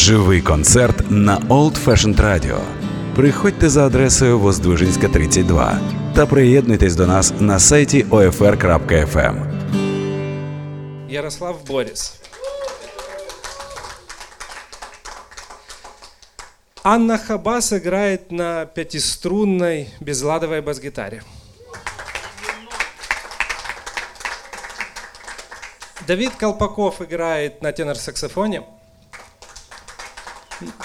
Живий концерт на Old Fashioned Radio. Приходьте за адресою Воздвижинська, 32 та приєднуйтесь до нас на сайті OFR.FM. Ярослав Борис. Анна Хабас играет на пятиструнной безладовой бас-гитаре. Давид Колпаков играет на тенор-саксофоне.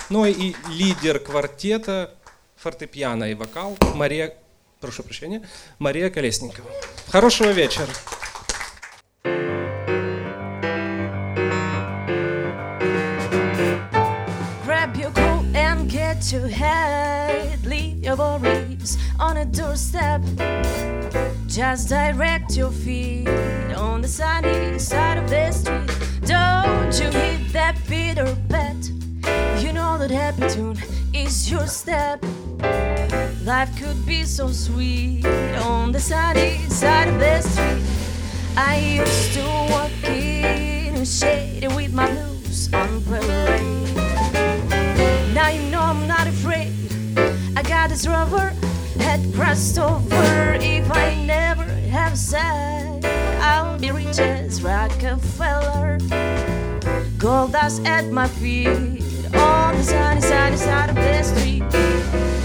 Ну и лидер квартета, фортепиано и вокал Мария, прошу прощения, Мария Колесникова. Хорошего вечера. On a doorstep. Just direct your feet on the sunny side of the street. Don't you hit that bitter pet. You know that happy tune is your step. Life could be so sweet on the sunny side of the street. I used to walk in a shade with my blues on parade. Now you know I'm not afraid. I got this rubber head crossed over. If I never have said, I'll be rich as Rockefeller. Gold dust at my feet on the sunny, sunny side of the street.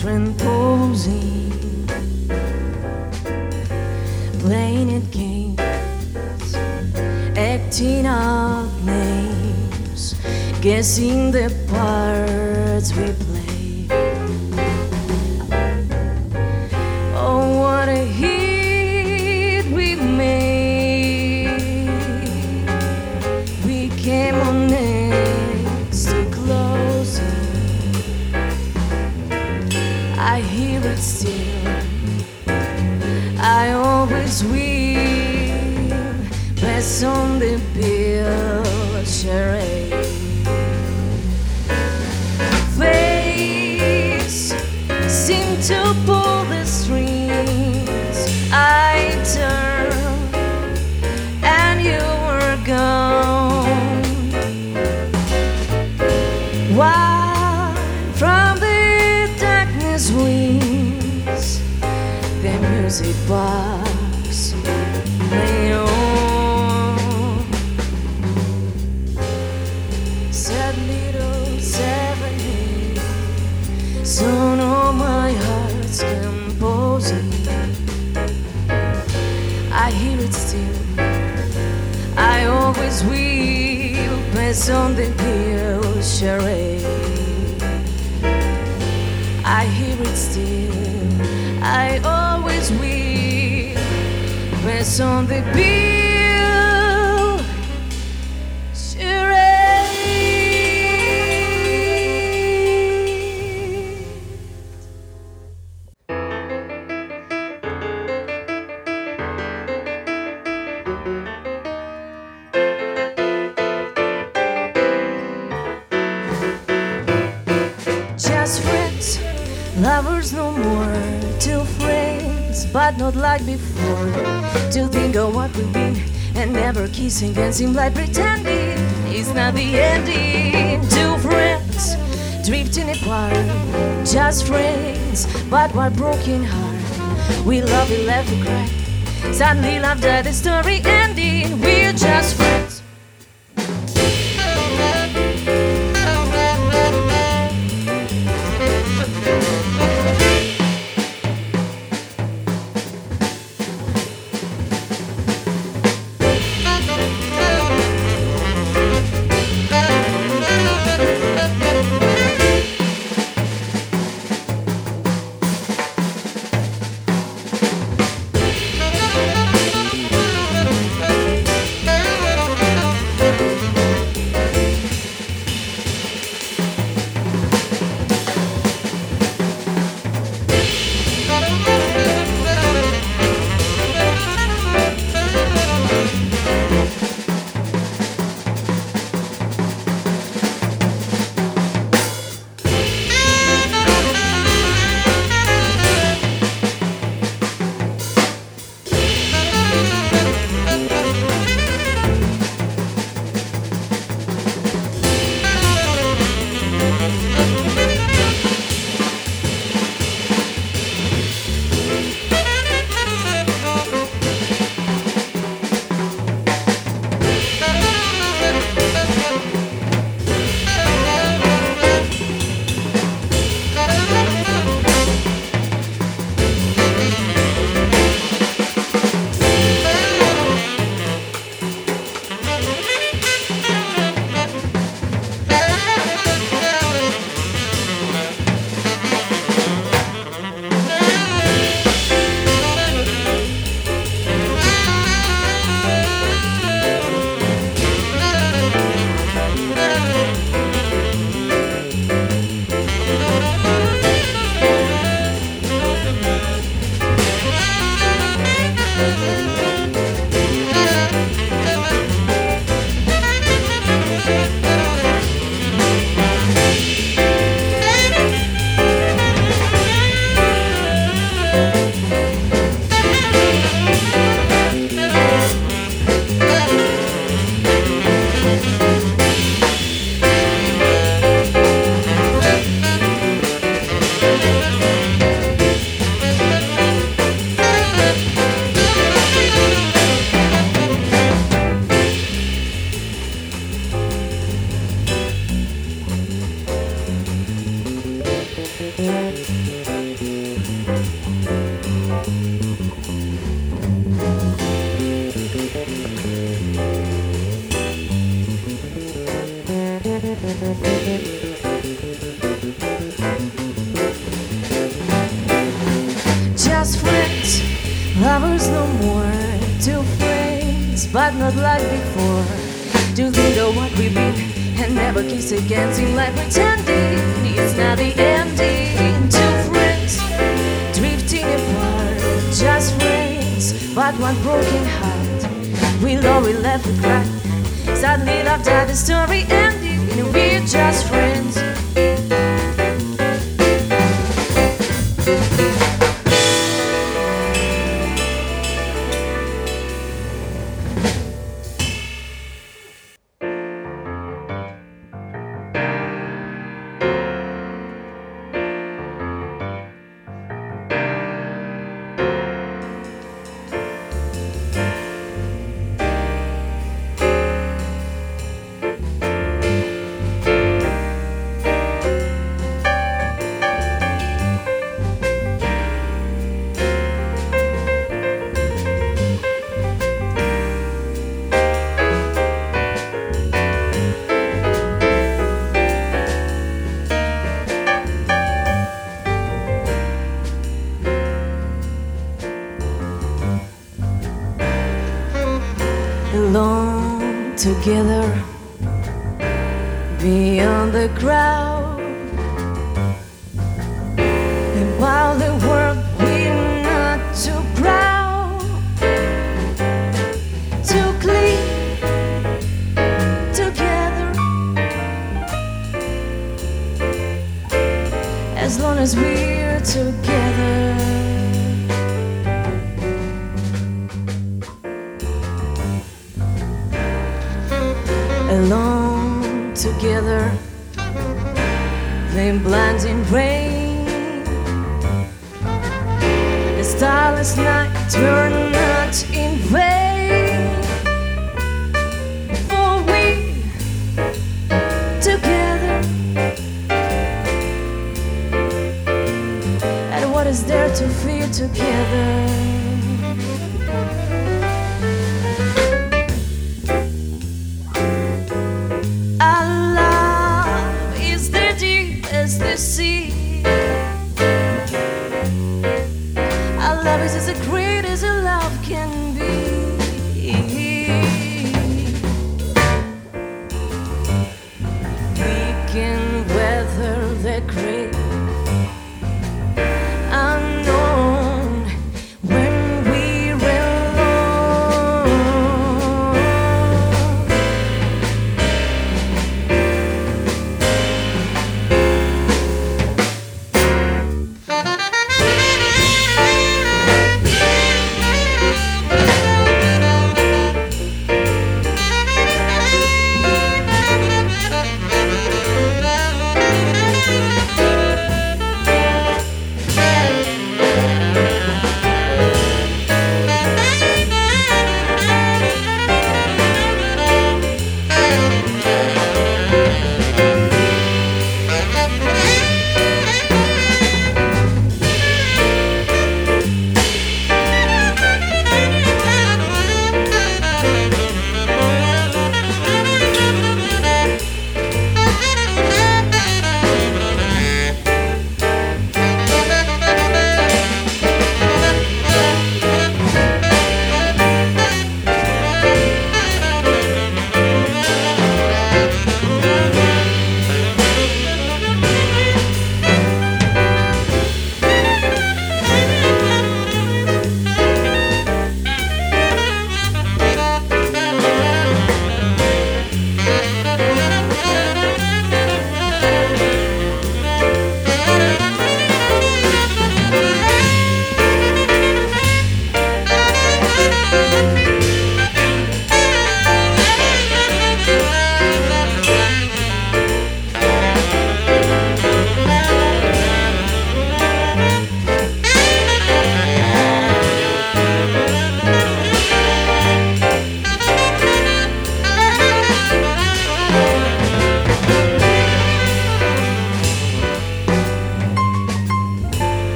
Children posing, playing at games, acting out names, guessing the parts we play. On the pill charade. I hear it still. I always will pass on the bill kissing can seem like pretending it's not the ending. Two friends, drifting apart. Just friends, but what broken heart. We love, we left, we cry. Suddenly love died, the story ending. We're just friends. again seem like pretending it's not the ending. Two friends drifting apart, just friends, but one broken heart. We'll always laugh and cry. Suddenly, love that the story ended, and we're just friends.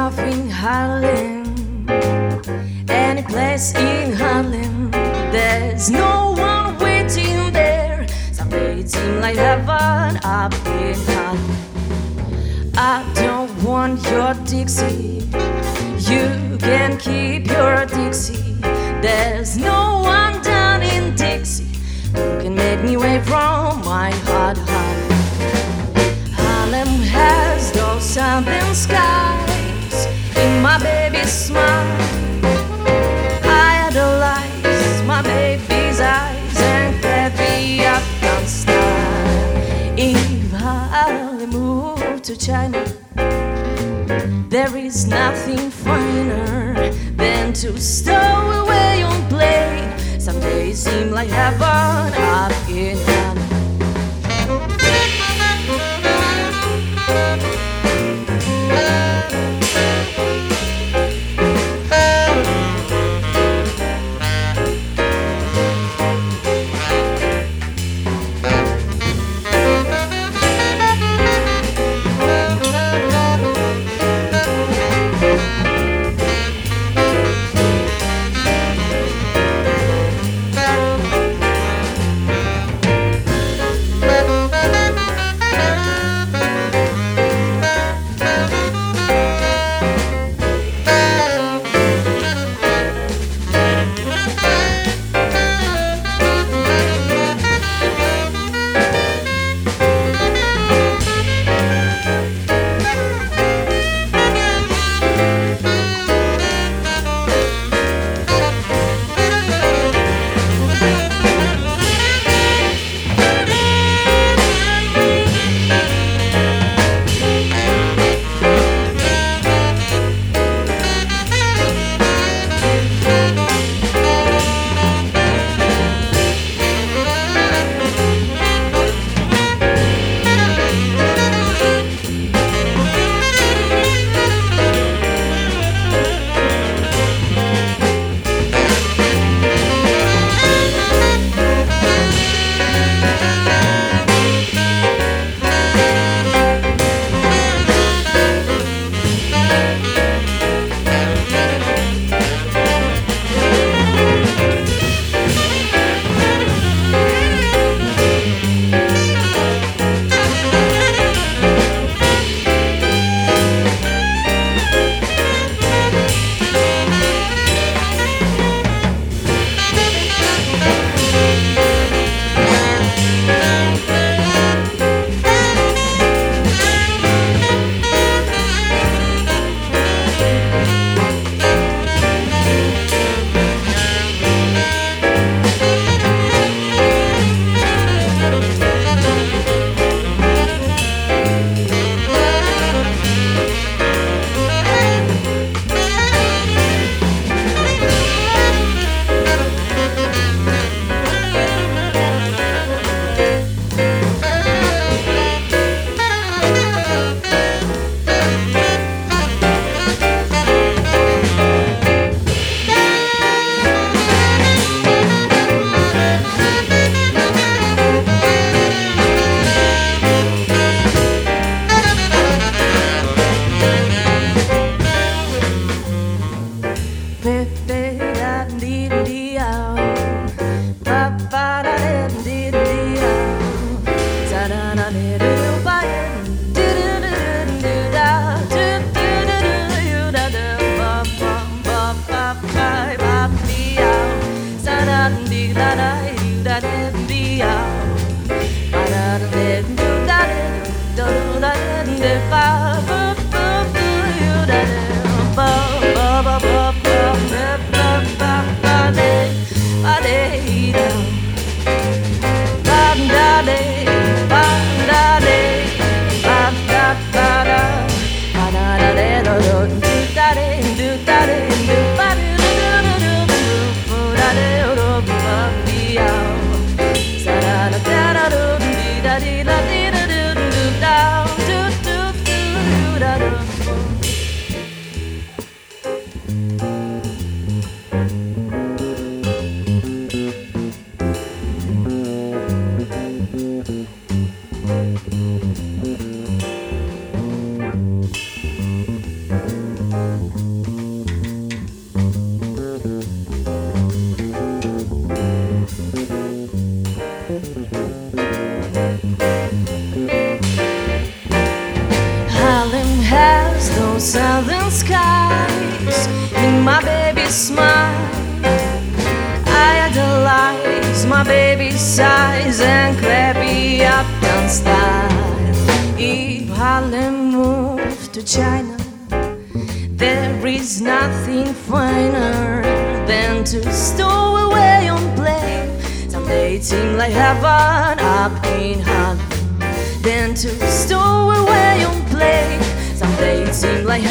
Drop me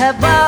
leva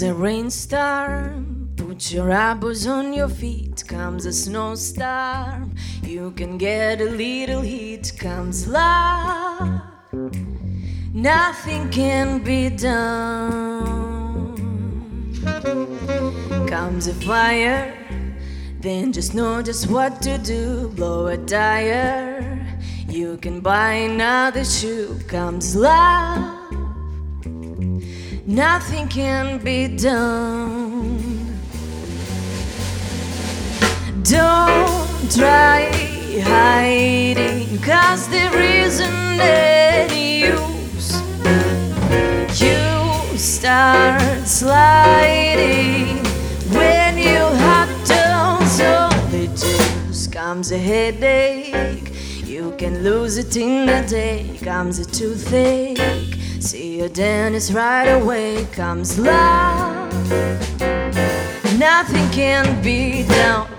Comes a rainstorm, put your elbows on your feet. Comes a snowstorm, you can get a little heat. Comes love, nothing can be done. Comes a fire, then just know just what to do. Blow a tire, you can buy another shoe. Comes love nothing can be done. Don't try hiding, cause there isn't any use. You start sliding when you hot down solitude. Comes a headache, you can lose it in a day. Comes a toothache. Your dentist right away comes love. Nothing can be done.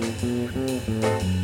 Don't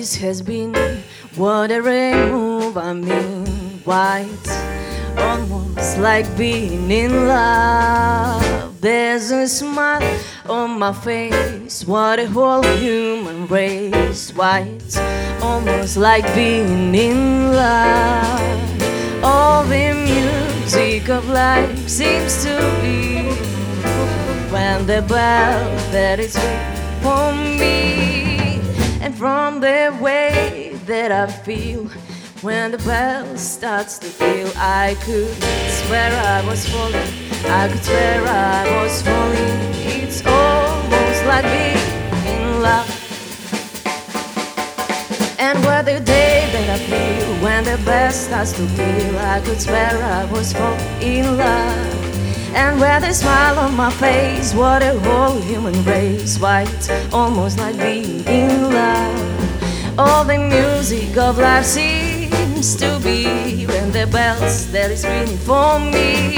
this has been what a mean, white, almost like being in love. There's a smile on my face. What a whole human race. White, almost like being in love. All the music of life seems to be when the bell that is for me, from the way that I feel when the bell starts to feel, I could swear I was falling. I could swear I was falling. It's almost like being in love. And what the day that I feel when the bell starts to feel, I could swear I was falling in love. And where the smile on my face, what a whole human race, white, almost like being in love. All the music of life seems to be when the bells that is ringing for me,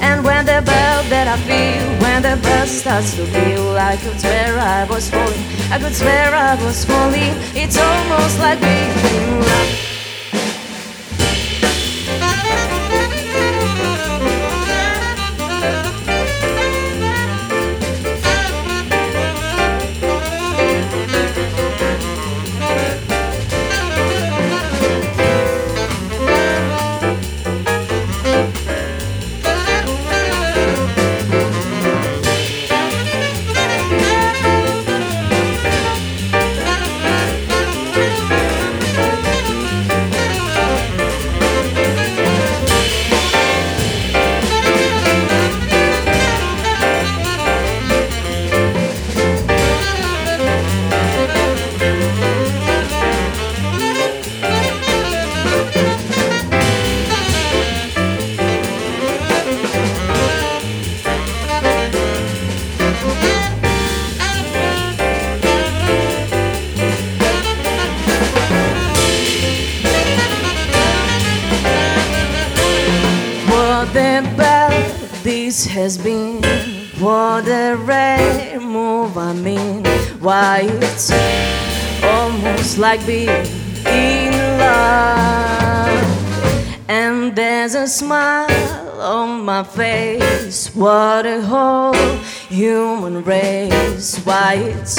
and when the bell that I feel, when the bell starts to feel, I could swear I was falling, I could swear I was falling. It's almost like being in love. A whole human race. Why it's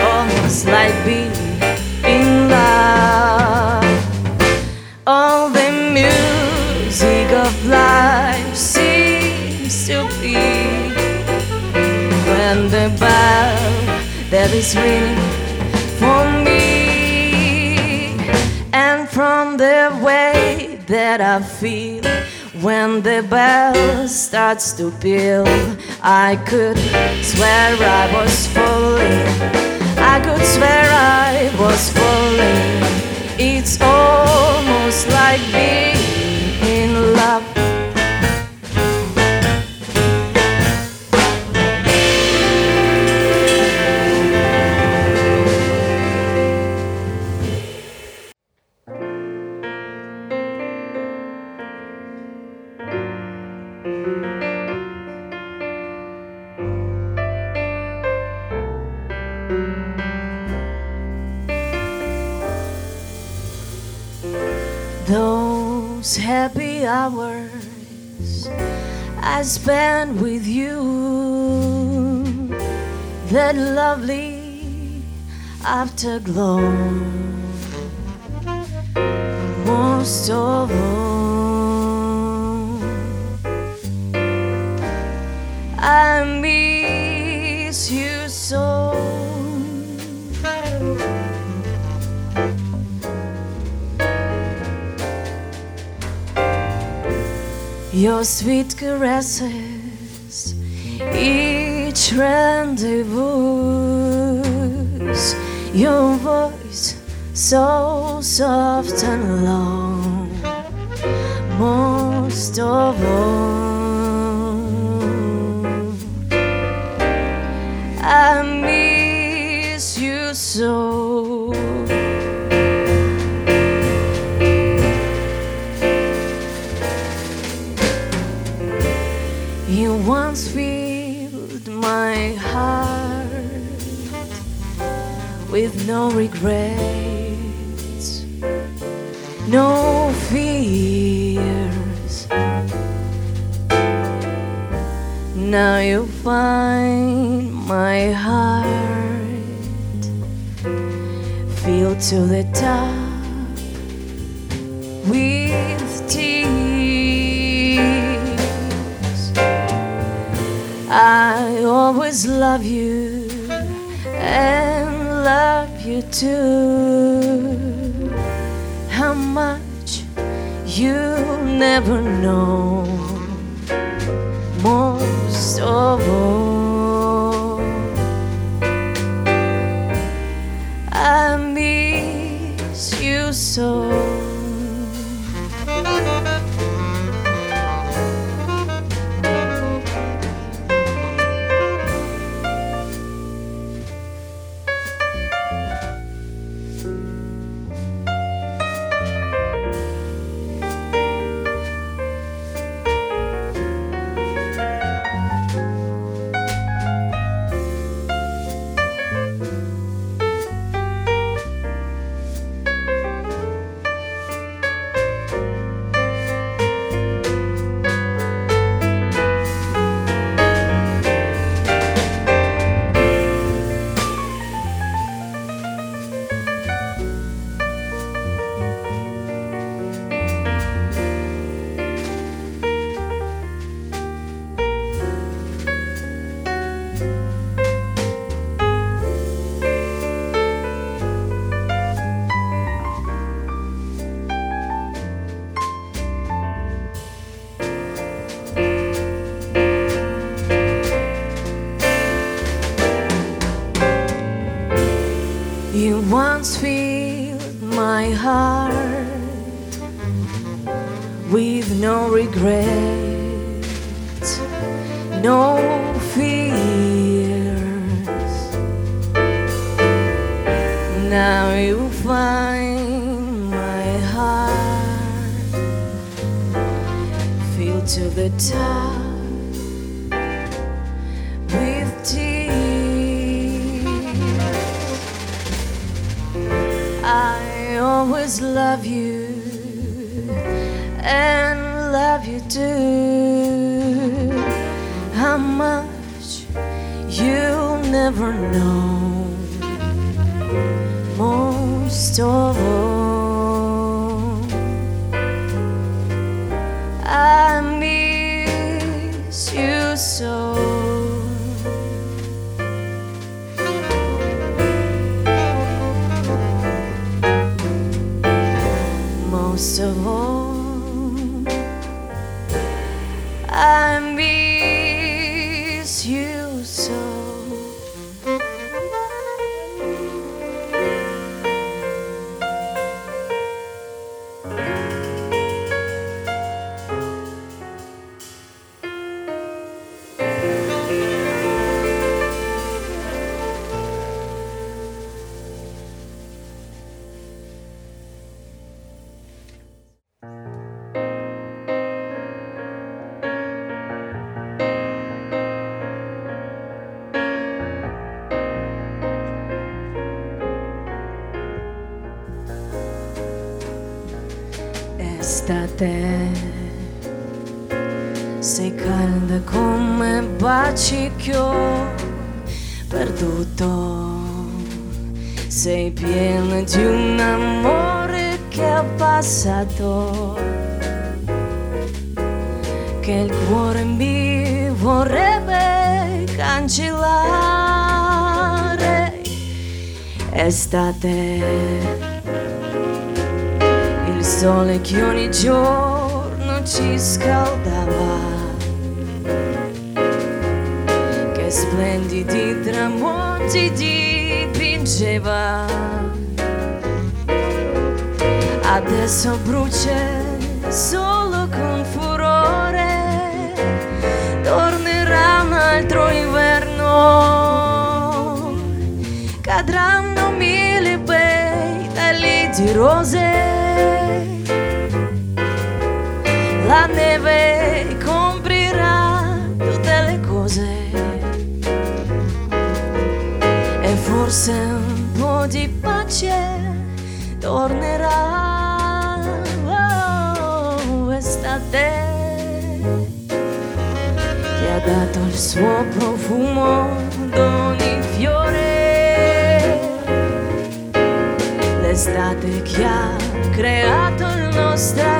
almost like being in love. All the music of life seems to be when the bell that is ringing for me, and from the way that I feel when the bell starts to peal, I could swear I was falling. I could swear I was falling. It's almost like being in love. That lovely afterglow. Most of all, I miss you so. Your sweet caresses, each rendezvous, your voice so soft and low. Most of all, I miss you so. You once no regrets, no fears. Now you find my heart filled to the top with tears. I always love you and love too. How much you never know, most of all. I miss you so. Once sei piena di un amore che è passato che il cuore mi vorrebbe cancellare. Estate il sole che ogni giorno ci scaldava, che splendidi tramonti dipingeva. Adesso brucia solo con furore, tornerà un altro inverno, cadranno mille petali di rose. La neve coprirà tutte le cose e forse tornerà. Oh, estate che ha dato il suo profumo d'ogni fiore. L'estate che ha creato il nostro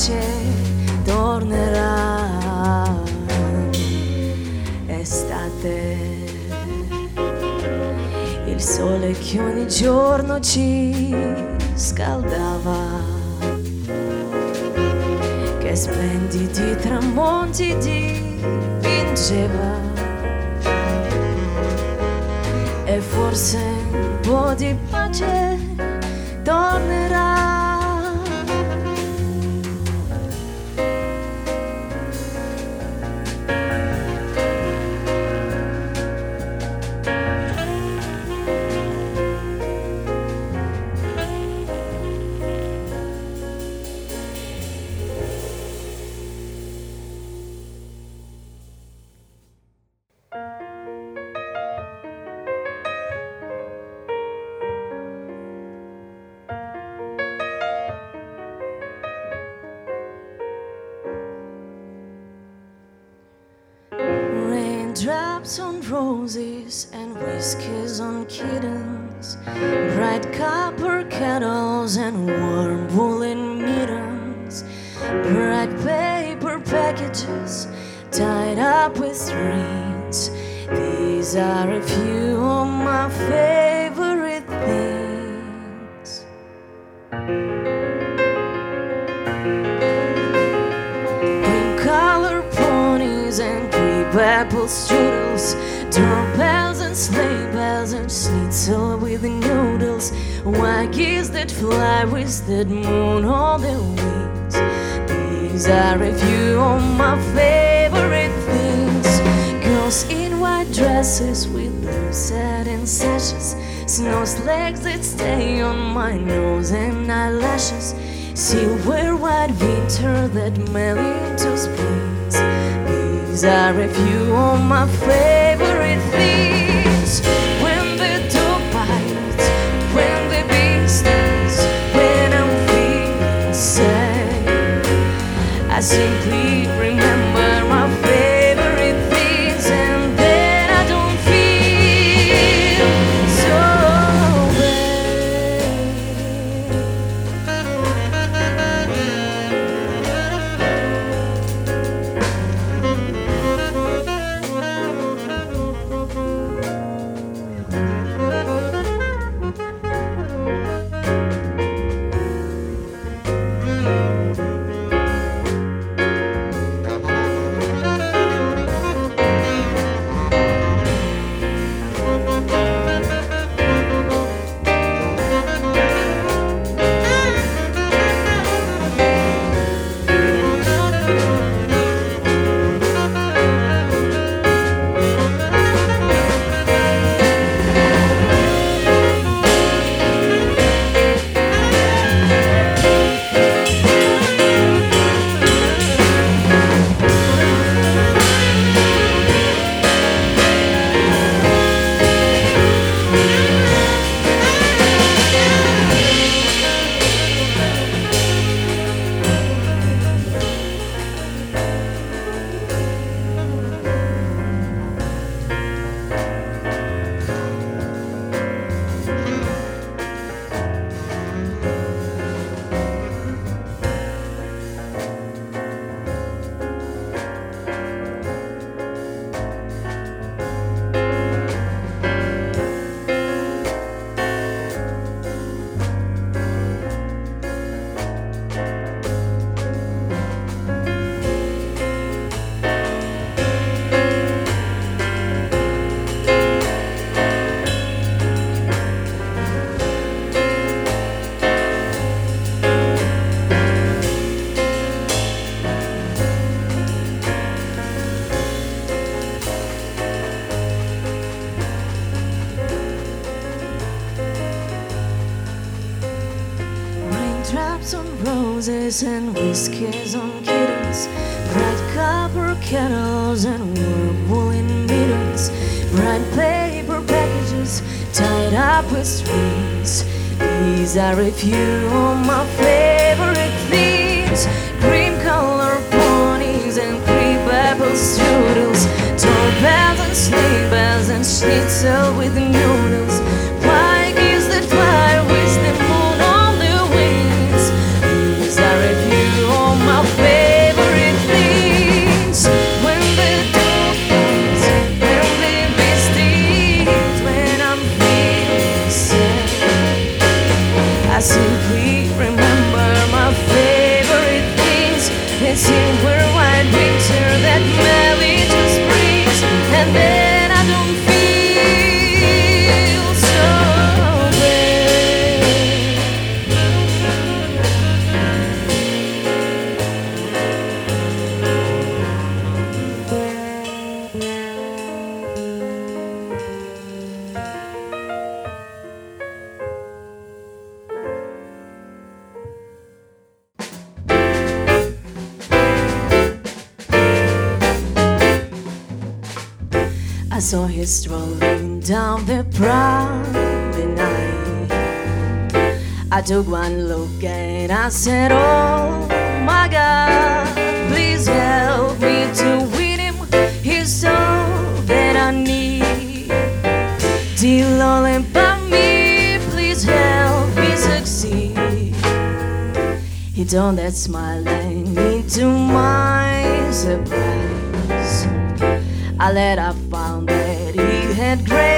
pace tornerà estate. Il sole che ogni giorno ci scaldava. Che splendidi tramonti dipingeva. E forse un po' di pace tornerà. Snow's legs that stay on my nose and eyelashes. Silver white winter that melt into. These are a few of my favorite roses and whiskers on kittens, bright copper kettles and warm woolen mittens, bright paper packages tied up with strings. These are a few of my favorite things. Cream color ponies and cream apple strudels, tall bells and sleigh and schnitzel with took one look and I said, Oh my God, please help me to win him. He's all that I need. Dear Lord, by me, please help me succeed. He turned that smiling into my surprise. I let found that he had great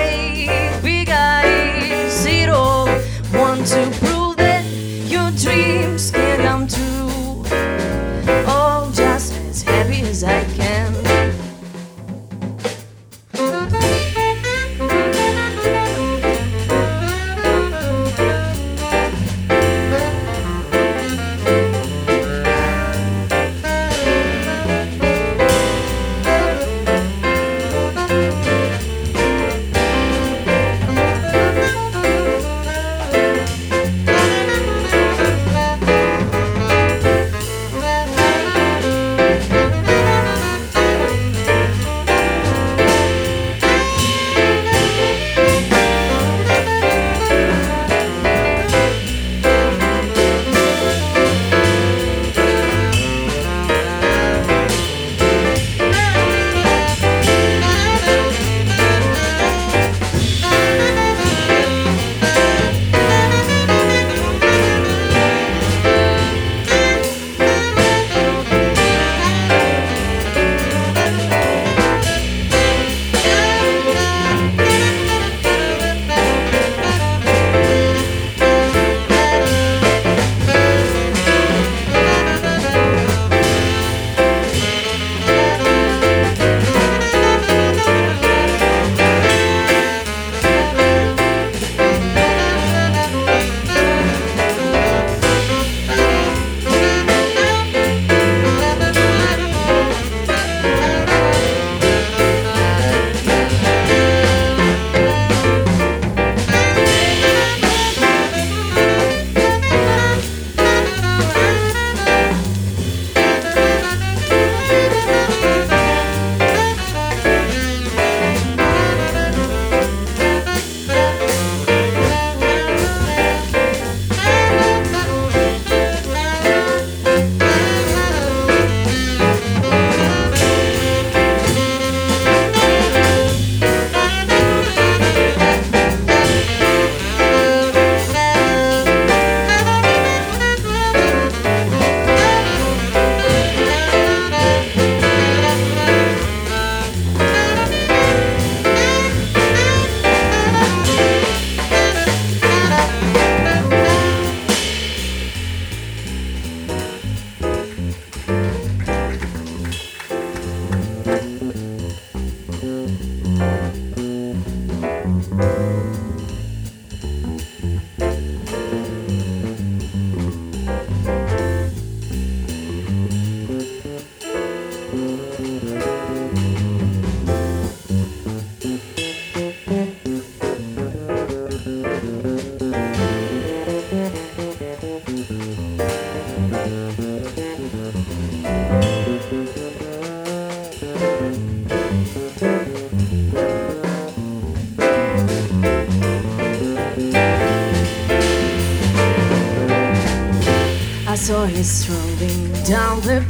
I strolling down the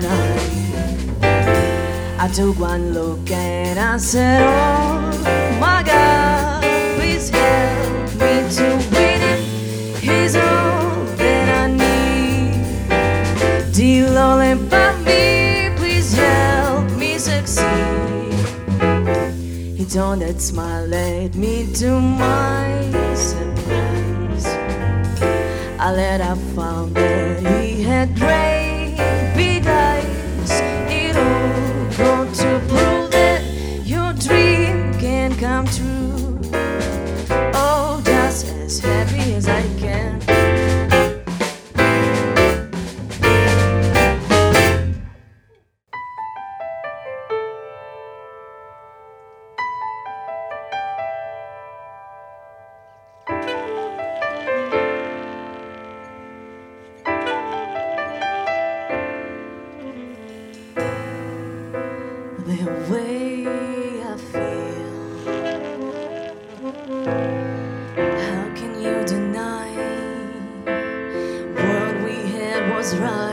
night. I took one look and I said, Oh my God, please help me to win him. He's all that I need. Dear Lord, by me, please help me succeed. He turned that smile at me to my surprise. I let I found he had great How can you deny what we had was right?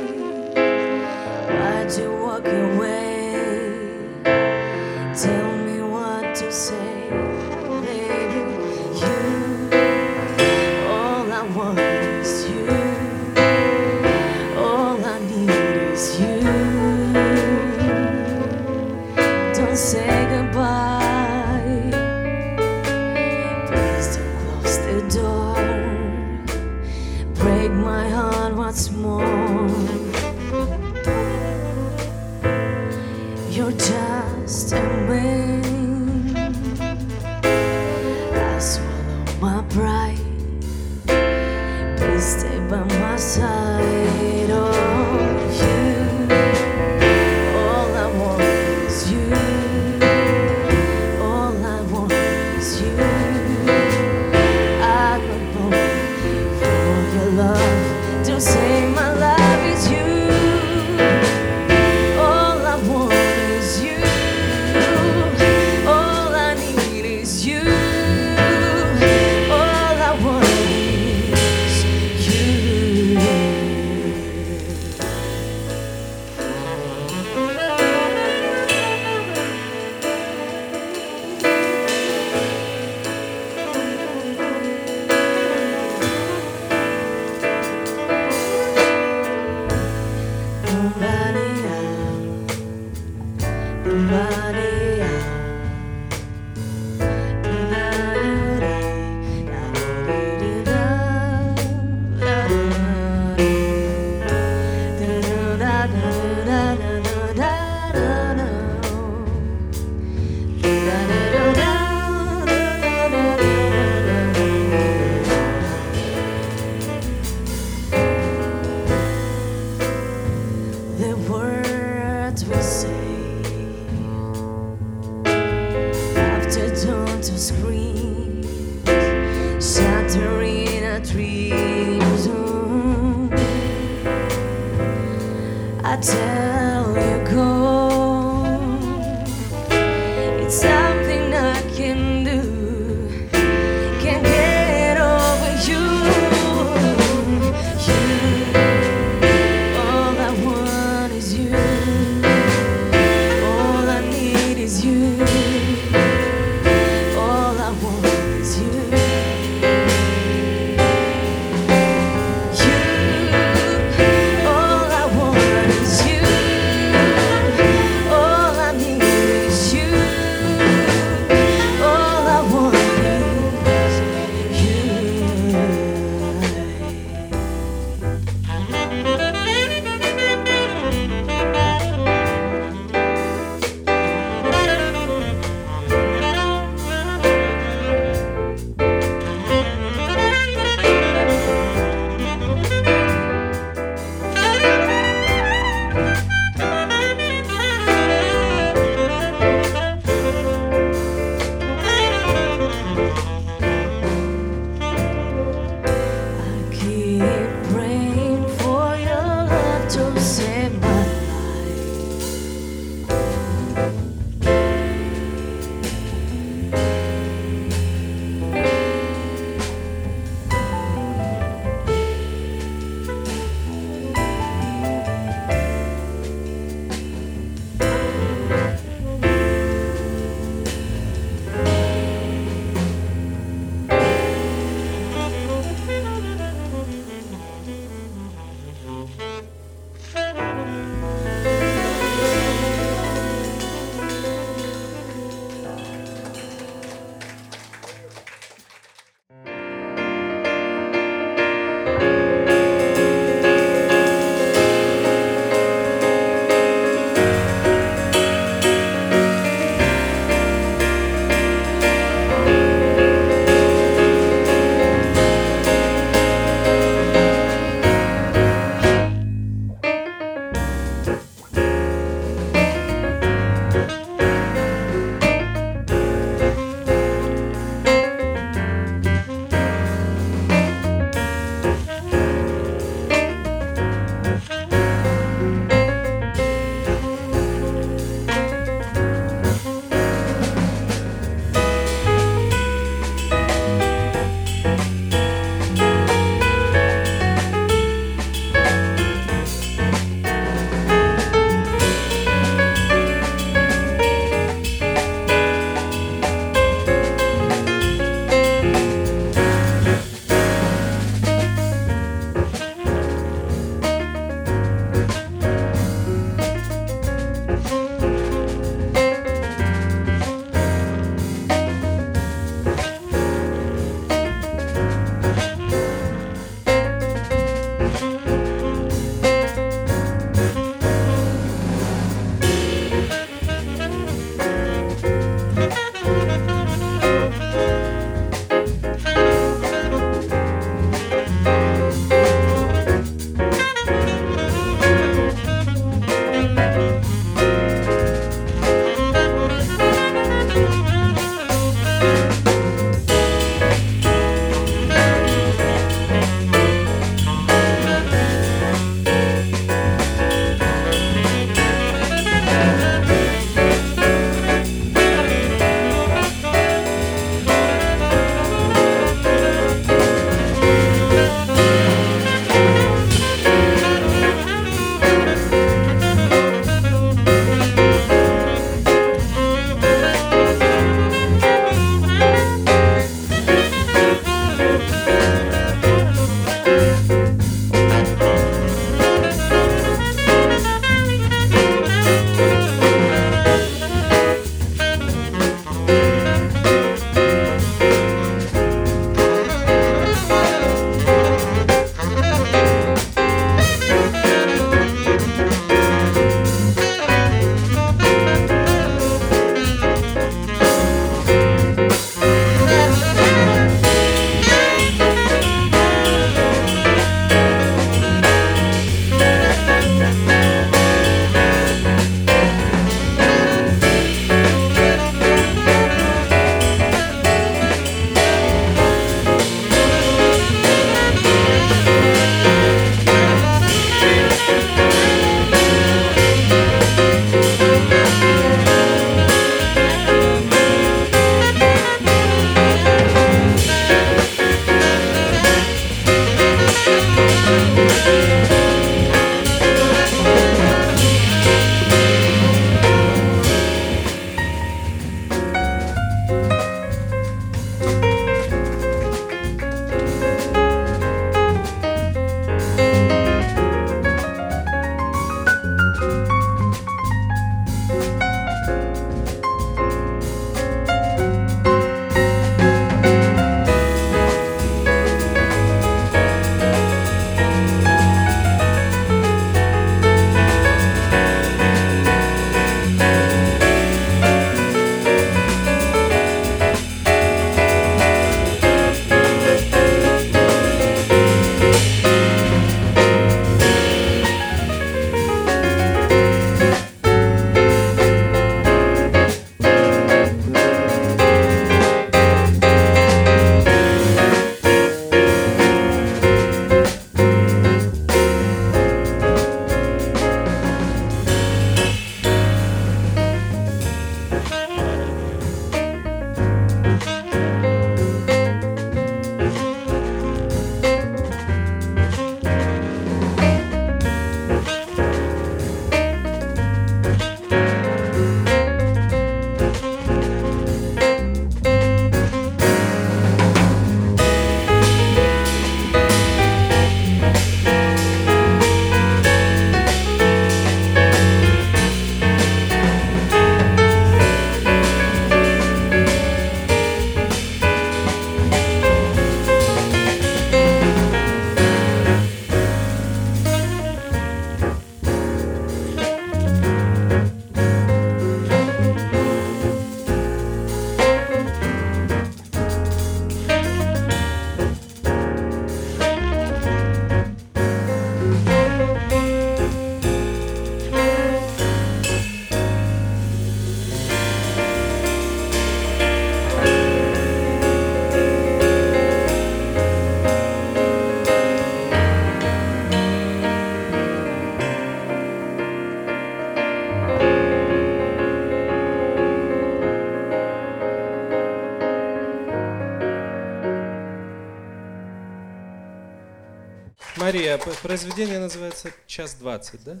Мария, произведение называется «Час двадцать», да?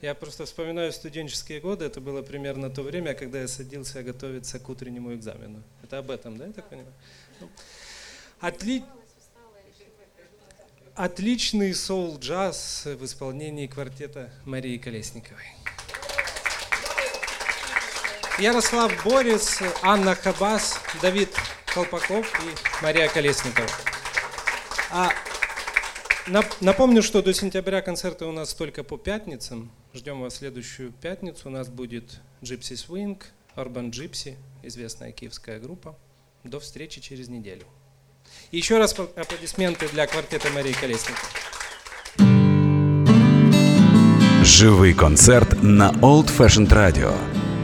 Я просто вспоминаю студенческие годы, это было примерно то время, когда я садился готовиться к утреннему экзамену. Это об этом, да, я так понимаю? Ну, Отли... Отличный соул-джаз в исполнении квартета Марии Колесниковой. Ярослав Борис, Анна Хабас, Давид Колпаков и Мария Колесникова. А напомню, что до сентября концерты у нас только по пятницам. Ждем вас следующую пятницу. У нас будет Gypsy Swing, Urban Gypsy, известная киевская группа. До встречи через неделю. Еще раз аплодисменты для квартета Марии Колесниковой. Живий концерт на Old Fashioned Radio.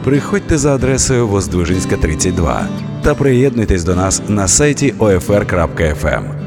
Приходьте за адресою Воздвижинська 32 та приєднуйтесь до нас на сайті OFR.FM.